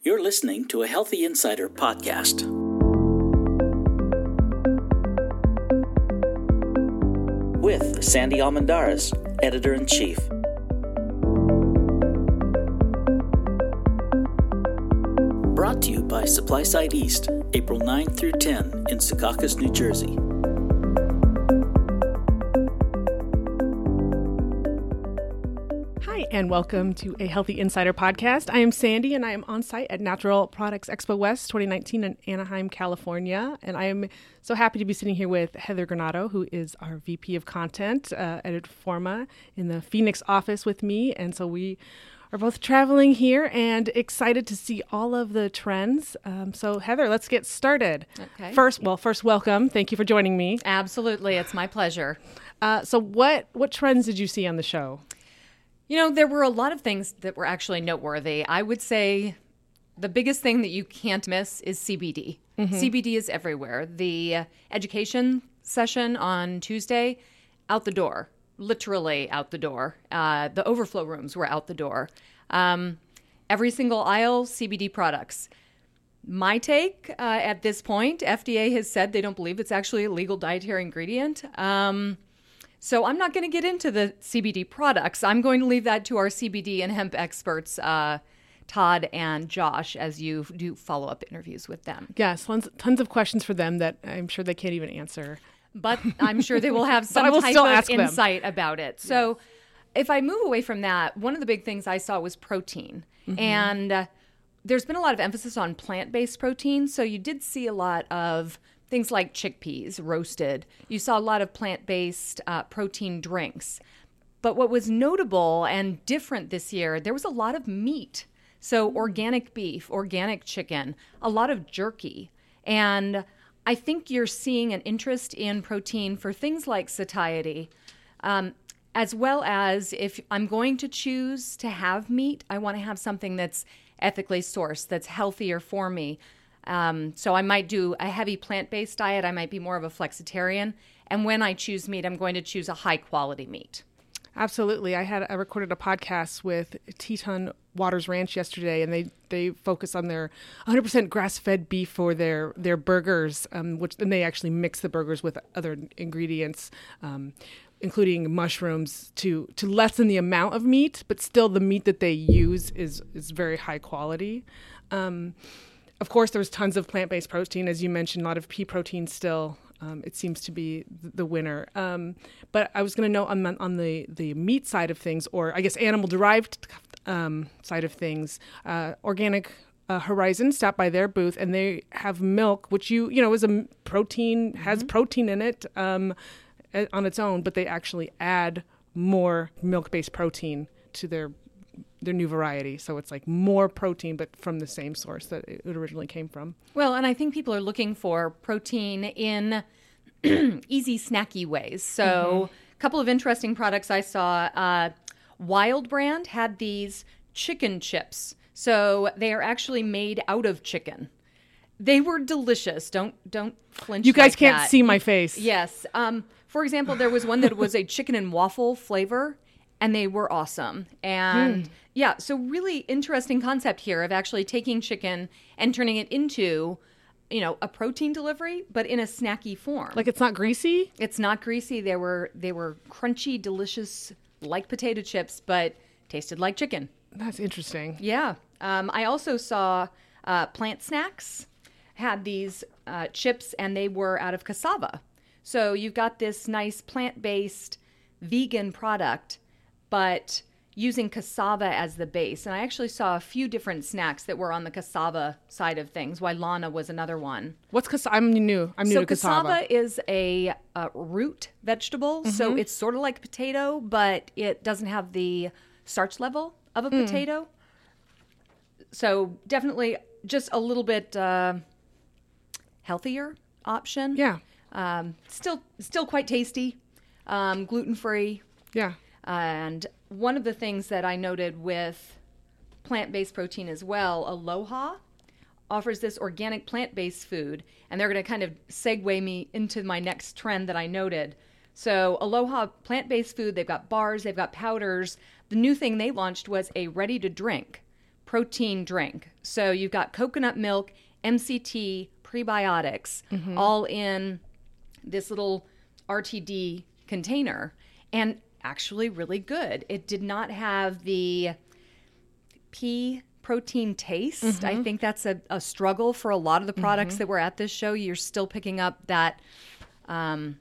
You're listening to a Healthy Insider podcast. With Sandy Almendarez, editor in chief. Brought to you by SupplySide East, April 9 through 10 in Secaucus, New Jersey. And welcome to a Healthy Insider podcast. I am Sandy, and I am on site at Natural Products Expo West 2019 in Anaheim, California. And I am so happy to be sitting here with Heather Granato, who is our VP of Content uh, at Informa in the Phoenix office with me. And so we are both traveling here and excited to see all of the trends. Um, so, Heather, let's get started. Okay. First, well, first, welcome. Thank you for joining me. Absolutely, it's my pleasure. Uh, so, what what trends did you see on the show? You know, there were a lot of things that were actually noteworthy. I would say the biggest thing that you can't miss is CBD. CBD is everywhere. The education session on Tuesday, out the door, literally out the door. Uh, the overflow rooms were out the door. Um, every single aisle, CBD products. My take uh, at this point, FDA has said they don't believe it's actually a legal dietary ingredient. Um, so I'm not going to get into the CBD products. I'm going to leave that to our CBD and hemp experts, uh, Todd and Josh, as you do follow up interviews with them. Yes, tons, tons of questions for them that I'm sure they can't even answer. But I'm sure they will have some will type of ask them. insight about it. So if I move away from that, one of the big things I saw was protein. Mm-hmm. And uh, there's been a lot of emphasis on plant based protein. So you did see a lot of things like chickpeas roasted. You saw a lot of plant based uh, protein drinks. But what was notable and different this year, there was a lot of meat. So organic beef, organic chicken, a lot of jerky. And I think you're seeing an interest in protein for things like satiety, um, as well as if I'm going to choose to have meat, I want to have something that's ethically sourced, that's healthier for me. Um, so I might do a heavy plant based diet. I might be more of a flexitarian. And when I choose meat, I'm going to choose a high quality meat. Absolutely. I had I recorded a podcast with Teton Waters Ranch yesterday, and they they focus on their 100% grass fed beef for their their burgers, um, which and they actually mix the burgers with other ingredients. Um, including mushrooms to to lessen the amount of meat but still the meat that they use is is very high quality um, of course there's tons of plant-based protein as you mentioned a lot of pea protein still um, it seems to be the winner. Um, but I was going to know on, on the, the meat side of things, or I guess animal derived um, side of things, uh, organic uh, Horizon stopped by their booth and they have milk, which you you know is a protein has protein in it um, on its own, but they actually add more milk based protein to their their new variety. So it's like more protein, but from the same source that it originally came from. Well, and I think people are looking for protein in easy, snacky ways. So, a couple of interesting products I saw. Uh, Wilde Brand had these chicken chips. So they are actually made out of chicken. They were delicious. Don't don't flinch. You guys like can't that. see my face. Yes. Um, for example, there was one that was a chicken and waffle flavor, and they were awesome. And Hmm. yeah, so really interesting concept here of actually taking chicken and turning it into, you know, a protein delivery, but in a snacky form. Like it's not greasy. it's not greasy. They were they were crunchy, delicious, like potato chips, but tasted like chicken. That's interesting. Yeah. Um, I also saw uh, Plant Snacks had these uh, chips, and they were out of cassava. So you've got this nice plant based vegan product, but using cassava as the base. And I actually saw a few different snacks that were on the cassava side of things. Wai Lana was another one. What's cassava? I'm new. I'm new So to cassava. cassava is a, uh root vegetable, so Mm-hmm. it's sort of like potato, but it doesn't have the starch level of a potato. So definitely just a little bit uh, healthier option. Yeah. Um, still, still quite tasty, um, gluten free. Yeah. And one of the things that I noted with plant based protein as well, Aloha offers this organic plant based food. And they're going to kind of segue me into my next trend that I noted. So, Aloha plant based food, they've got bars, they've got powders. The new thing they launched was a ready to drink protein drink. So you've got coconut milk, MCT, prebiotics, mm-hmm. all in this little RTD container, and actually really good. It did not have the pea protein taste. I mm-hmm. think that's a, a struggle for a lot of the mm-hmm. products that were at this show. You're still picking up that um,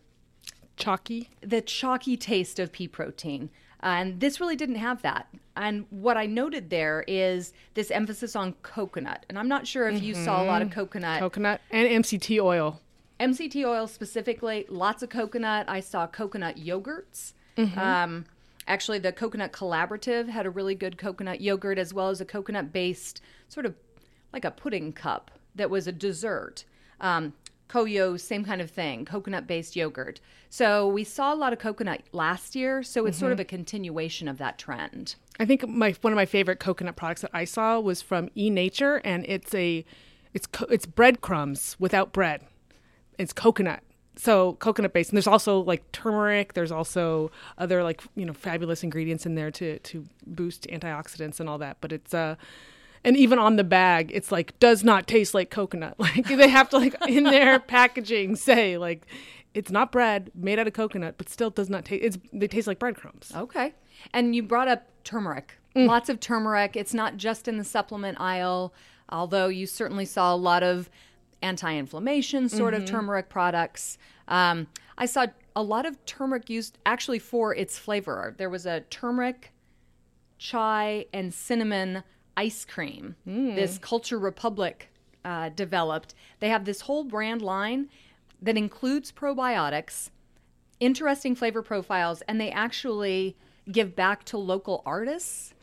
Chalky. the chalky taste of pea protein. Uh, and this really didn't have that. And what I noted there is this emphasis on coconut. And I'm not sure if you saw a lot of mm-hmm. coconut. Coconut and MCT oil. MCT oil specifically, lots of coconut. I saw coconut yogurts. Um, actually, the Coconut Collaborative had a really good coconut yogurt, as well as a coconut based sort of like a pudding cup that was a dessert. Um, CoYo, same kind of thing, coconut based yogurt. So we saw a lot of coconut last year, so it's sort of a continuation of that trend. I think my one of my favorite coconut products that I saw was from E Nature, and it's a it's co- it's breadcrumbs without bread. It's coconut, so coconut based, and there's also like turmeric. There's also other like you know fabulous ingredients in there to to boost antioxidants and all that. But it's uh and even on the bag, it's like does not taste like coconut. Like they have to like in their packaging say like it's not bread made out of coconut, but still does not taste. It's they taste like breadcrumbs. Okay. And you brought up turmeric. Lots of turmeric. It's not just in the supplement aisle, although you certainly saw a lot of anti inflammation sort of turmeric products. Um, I saw a lot of turmeric used actually for its flavor. There was a turmeric, chai, and cinnamon ice cream. This Culture Republick uh, developed. They have this whole brand line that includes probiotics interesting flavor profiles and they actually give back to local artists.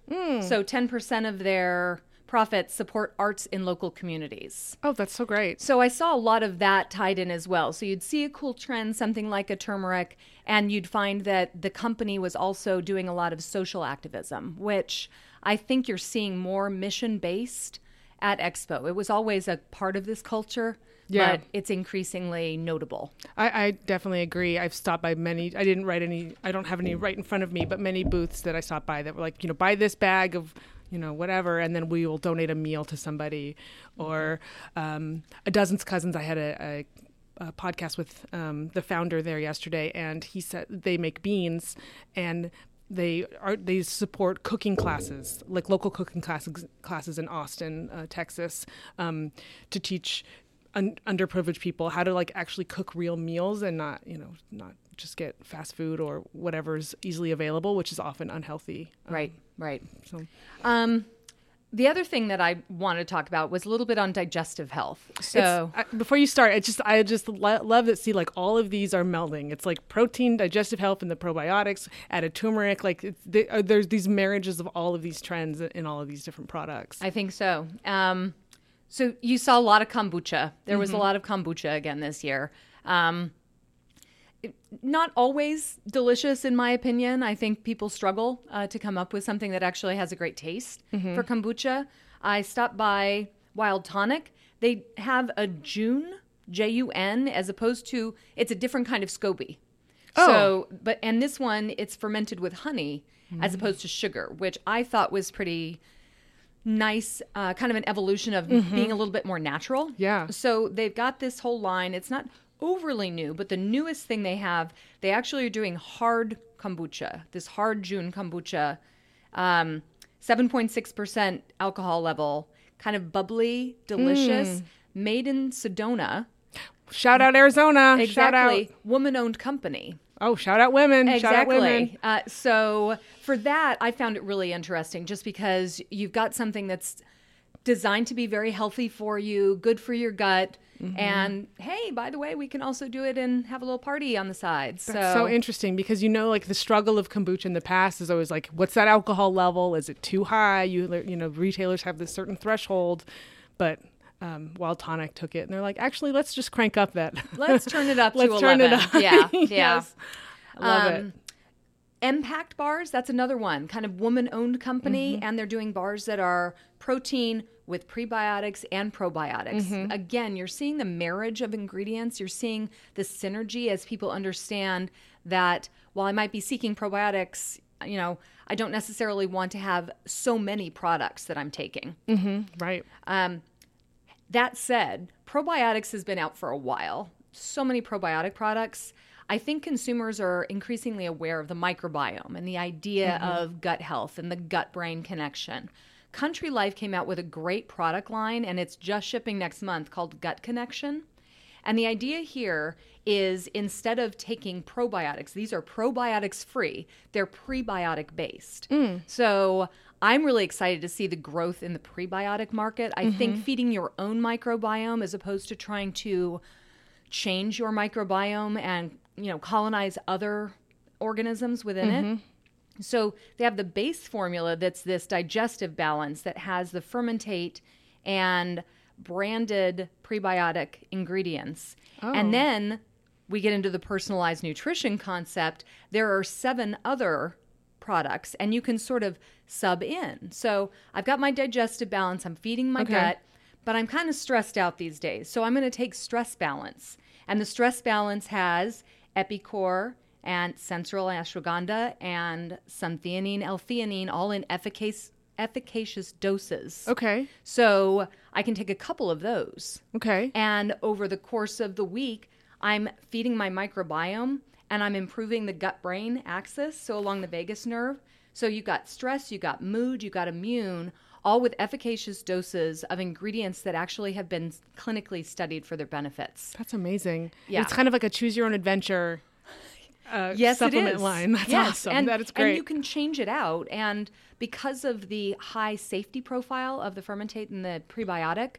So 10% of their profits support arts in local communities. Oh, that's so great. So I saw a lot of that tied in as well. So you'd see a cool trend, something like a turmeric, and you'd find that the company was also doing a lot of social activism, which I think you're seeing more mission based at Expo. It was always a part of this culture, Yeah. but it's increasingly notable. I, I definitely agree. I've stopped by many. I didn't write any. I don't have any right in front of me, but many booths that I stopped by that were like, you know, buy this bag of, you know, whatever, and then we will donate a meal to somebody, or um, a Dozen Cousins. I had a. a a podcast with um, the founder there yesterday, and he said they make beans, and they are they support cooking classes, like local cooking classes classes in Austin, uh, Texas, um, to teach un- underprivileged people how to like actually cook real meals and not you know not just get fast food or whatever's easily available, which is often unhealthy. Um, Right, right. So Um, the other thing that I wanted to talk about was a little bit on digestive health. So, I, before you start, I just I just lo- love that see like all of these are melding. It's like protein, digestive health, and the probiotics. Added turmeric. Like it's, they, uh, there's these marriages of all of these trends in all of these different products. I think so. Um, so you saw a lot of kombucha. There was a lot of kombucha again this year. Um, not always delicious, in my opinion. I think people struggle uh, to come up with something that actually has a great taste for kombucha. I stopped by Wild Tonic. They have a Jun, J U N, as opposed to, it's a different kind of SCOBY. So, but, and this one, it's fermented with honey as opposed to sugar, which I thought was pretty nice, uh, kind of an evolution of being a little bit more natural. Yeah. So they've got this whole line. It's not overly new, but the newest thing they have, they actually are doing hard kombucha, this hard Jun kombucha, um, 7.6% alcohol level, kind of bubbly, delicious, made in Sedona. Shout out Arizona. Shout out. Exactly. Woman owned company. Oh, shout out women. Shout out women. Exactly. Uh, so for that, I found it really interesting just because you've got something that's designed to be very healthy for you, good for your gut. Mm-hmm. And hey, by the way, we can also do it and have a little party on the side. So, That's so interesting because you know, like the struggle of kombucha in the past is always like, what's that alcohol level? Is it too high? You you know, retailers have this certain threshold, but um, Wild Tonic took it and they're like, actually, let's just crank up that. let's turn it up let's to turn 11. it up. Yeah. Yeah. yes. I love it. Um, Impact bars, that's another one, kind of woman owned company, Mm-hmm. and they're doing bars that are protein with prebiotics and probiotics. Mm-hmm. Again, you're seeing the marriage of ingredients, you're seeing the synergy as people understand that while I might be seeking probiotics, you know, I don't necessarily want to have so many products that I'm taking. Mm-hmm. Right. Um, that said, probiotics has been out for a while. So many probiotic products. I think consumers are increasingly aware of the microbiome and the idea mm-hmm. of gut health and the gut brain connection. Country Life came out with a great product line and it's just shipping next month called Gut Connection. And the idea here is instead of taking probiotics, these are probiotics free, they're prebiotic based. Mm. So I'm really excited to see the growth in the prebiotic market. I think mm-hmm. feeding your own microbiome as opposed to trying to change your microbiome and, you know, colonize other organisms within it. Mm-hmm. So they have the base formula that's this digestive balance that has the fermentate and branded prebiotic ingredients. Oh. And then we get into the personalized nutrition concept. There are seven other products and you can sort of sub in. So I've got my digestive balance, I'm feeding my Okay. gut, but I'm kind of stressed out these days. So I'm going to take stress balance. And the stress balance has Epicor and Sensoril ashwagandha and some theanine, L-theanine, all in efficacious efficacious doses. Okay. So I can take a couple of those. Okay. And over the course of the week, I'm feeding my microbiome and I'm improving the gut brain axis, so along the vagus nerve. So you got stress, you got mood, you got immune, all with efficacious doses of ingredients that actually have been clinically studied for their benefits. That's amazing. Yeah. It's kind of like a choose your own adventure uh, Yes, supplement it is. line. That's yes. awesome. And, that is And great. you can change it out. And because of the high safety profile of the fermentate and the prebiotic,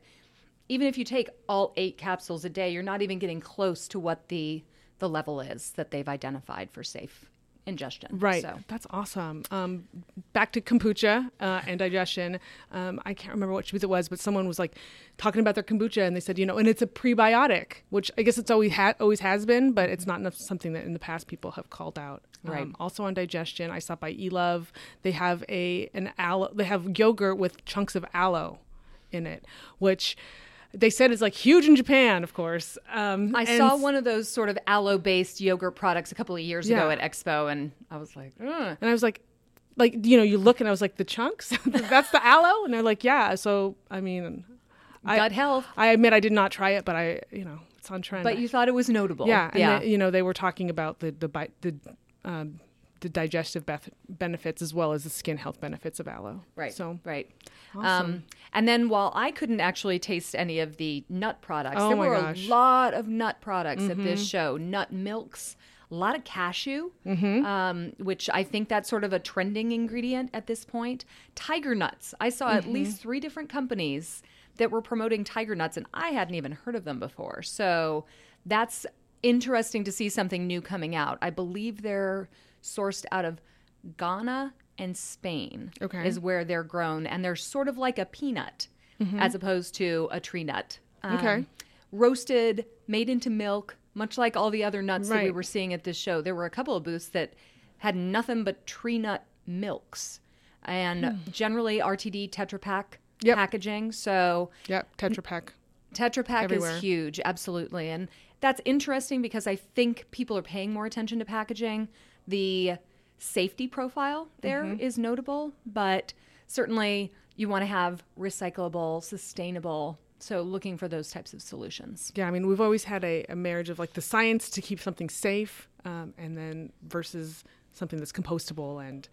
even if you take all eight capsules a day, you're not even getting close to what the the level is that they've identified for safe ingestion. Right. So That's awesome. Um, back to kombucha uh, and digestion. Um, I can't remember what booth it was, but someone was like talking about their kombucha, and they said, you know, and it's a prebiotic, which I guess it's always had, always has been, but it's not enough, something that in the past people have called out. Right. Um, also on digestion, I stopped by eLove. They have a an aloe. They have yogurt with chunks of aloe in it, which. They said it's like huge in Japan, of course. Um, I and saw one of those sort of aloe based yogurt products a couple of years ago at Expo, and I was like, Ugh. And I was like, like you know, you look and I was like, the chunks, that's the aloe, and they're like, yeah. So I mean, I, gut health. I admit I did not try it, but I, you know, it's on trend. But you thought it was notable. yeah, and yeah. they- you know, they were talking about the the bi- the um, the digestive beth- benefits as well as the skin health benefits of aloe. Right. So right. Awesome. Um, and then while I couldn't actually taste any of the nut products, Oh there were gosh. Mm-hmm. a lot of nut products at this show. Nut milks, a lot of cashew, Mm-hmm. um, which I think that's sort of a trending ingredient at this point. Tiger nuts. I saw Mm-hmm. at least three different companies that were promoting tiger nuts, and I hadn't even heard of them before. So that's interesting to see something new coming out. I believe they're sourced out of Ghana and Spain Okay. is where they're grown, and they're sort of like a peanut as opposed to a tree nut. Um, Okay. Roasted, made into milk, much like all the other nuts that we were seeing at this show. There were a couple of booths that had nothing but tree nut milks, and generally RTD Tetra Pak Yep. packaging. So yep, Tetra Pak. Tetra Pak Everywhere. is huge, absolutely. And that's interesting because I think people are paying more attention to packaging. The safety profile there is Mm-hmm. notable, but certainly you want to have recyclable, sustainable. So looking for those types of solutions. Yeah, I mean, we've always had a, a marriage of like the science to keep something safe, um, and then versus something that's compostable and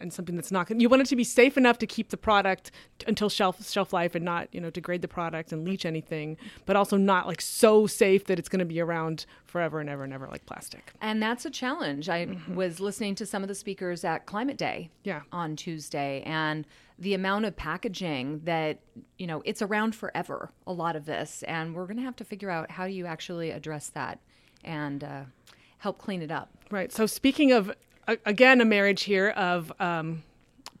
and something that's not. You want it to be safe enough to keep the product until shelf shelf life and not you know degrade the product and leach anything, but also not like so safe that it's going to be around forever and ever and ever like plastic. And that's a challenge. I was listening to some of the speakers at Climate Day Yeah. on Tuesday, and the amount of packaging that, you know, it's around forever, a lot of this. And we're going to have to figure out how do you actually address that and uh, help clean it up. Right. So speaking of again a marriage here of um,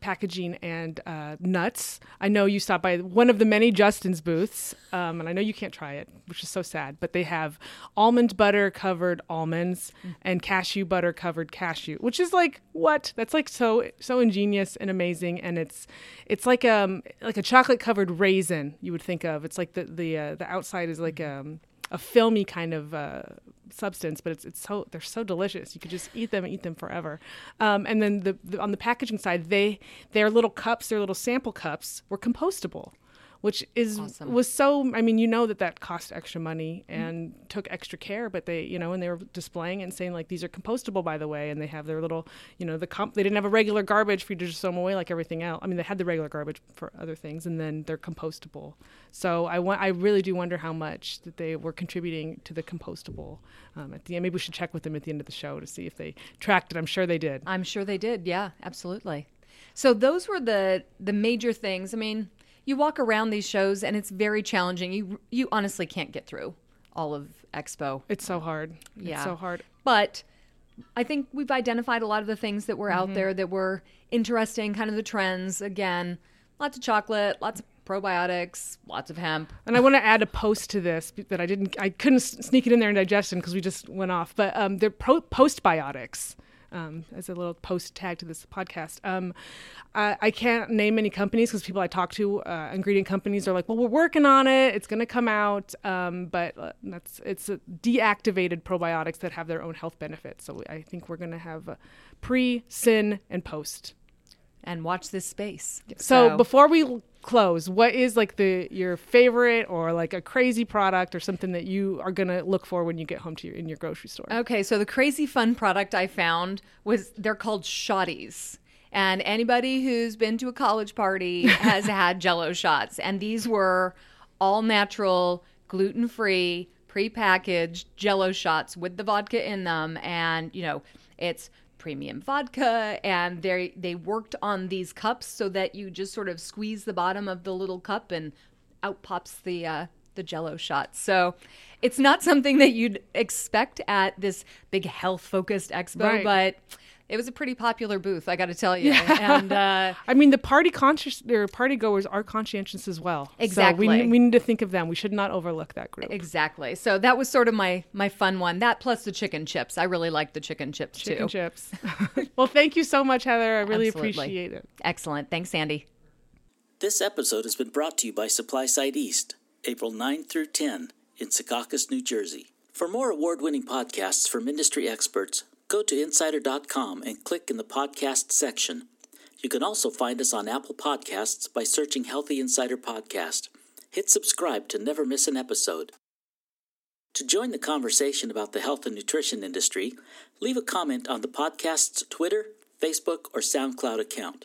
packaging and uh, nuts, I know you stopped by one of the many Justin's booths, um, and I know you can't try it, which is so sad. But they have almond butter covered almonds and cashew butter covered cashew, which is like what? That's like so so ingenious and amazing, and it's it's like um like a chocolate covered raisin you would think of. It's like the the uh, the outside is like um a filmy kind of uh, substance, but it's it's so they're so delicious. You could just eat them and eat them forever. Um, and then the, the on the packaging side, they their little cups, their little sample cups, were compostable which is Awesome. was so i mean you know that that cost extra money and took extra care but they you know and they were displaying and saying like these are compostable by the way and they have their little you know the comp they didn't have a regular garbage for you to just throw them away like everything else i mean they had the regular garbage for other things and then they're compostable so i want i really do wonder how much that they were contributing to the compostable um, at the end maybe we should check with them at the end of the show to see if they tracked it i'm sure they did I'm sure they did. Yeah, absolutely. So those were the the major things. I mean, you walk around these shows and it's very challenging. You you honestly can't get through all of Expo. it's so hard Yeah. it's so hard But I think we've identified a lot of the things that were out there that were interesting, kind of the trends. Again, lots of chocolate, lots of probiotics, lots of hemp. And I want to add a post to this that I didn't, I couldn't sneak it in there in digestion because we just went off. But um, they're pro- postbiotics. Um, as a little post tag to this podcast, um, I, I can't name any companies because people I talk to, uh, ingredient companies, are like, "Well, we're working on it. It's going to come out." Um, but uh, that's it's deactivated probiotics that have their own health benefits. So I think we're going to have uh, pre, syn, and post. And watch this space. So, before we close, what is like the your favorite or like a crazy product or something that you are gonna look for when you get home to your in your grocery store? Okay, so the crazy fun product I found was they're called Shottys. And anybody who's been to a college party has had jello shots. And these were all natural, gluten free, prepackaged jello shots with the vodka in them. And, you know, it's premium vodka and they they worked on these cups so that you just sort of squeeze the bottom of the little cup and out pops the uh, the jello shot. So it's not something that you'd expect at this big health focused expo, Right. but it was a pretty popular booth, I got to tell you. And uh, I mean, the party conscious or party goers are conscientious as well. So Exactly. we, we need to think of them. We should not overlook that group. exactly. So that was sort of my my fun one. That plus the chicken chips. I really liked the chicken chips too. Chicken too. chips. well, thank you so much, Heather. I really Absolutely. appreciate it. Excellent. Thanks, Sandy. This episode has been brought to you by SupplySide East, April 9 through 10 in Secaucus, New Jersey. For more award winning podcasts from industry experts, go to insider.com and click in the podcast section. You can also find us on Apple Podcasts by searching Healthy Insider Podcast. Hit subscribe to never miss an episode. To join the conversation about the health and nutrition industry, leave a comment on the podcast's Twitter, Facebook, or SoundCloud account.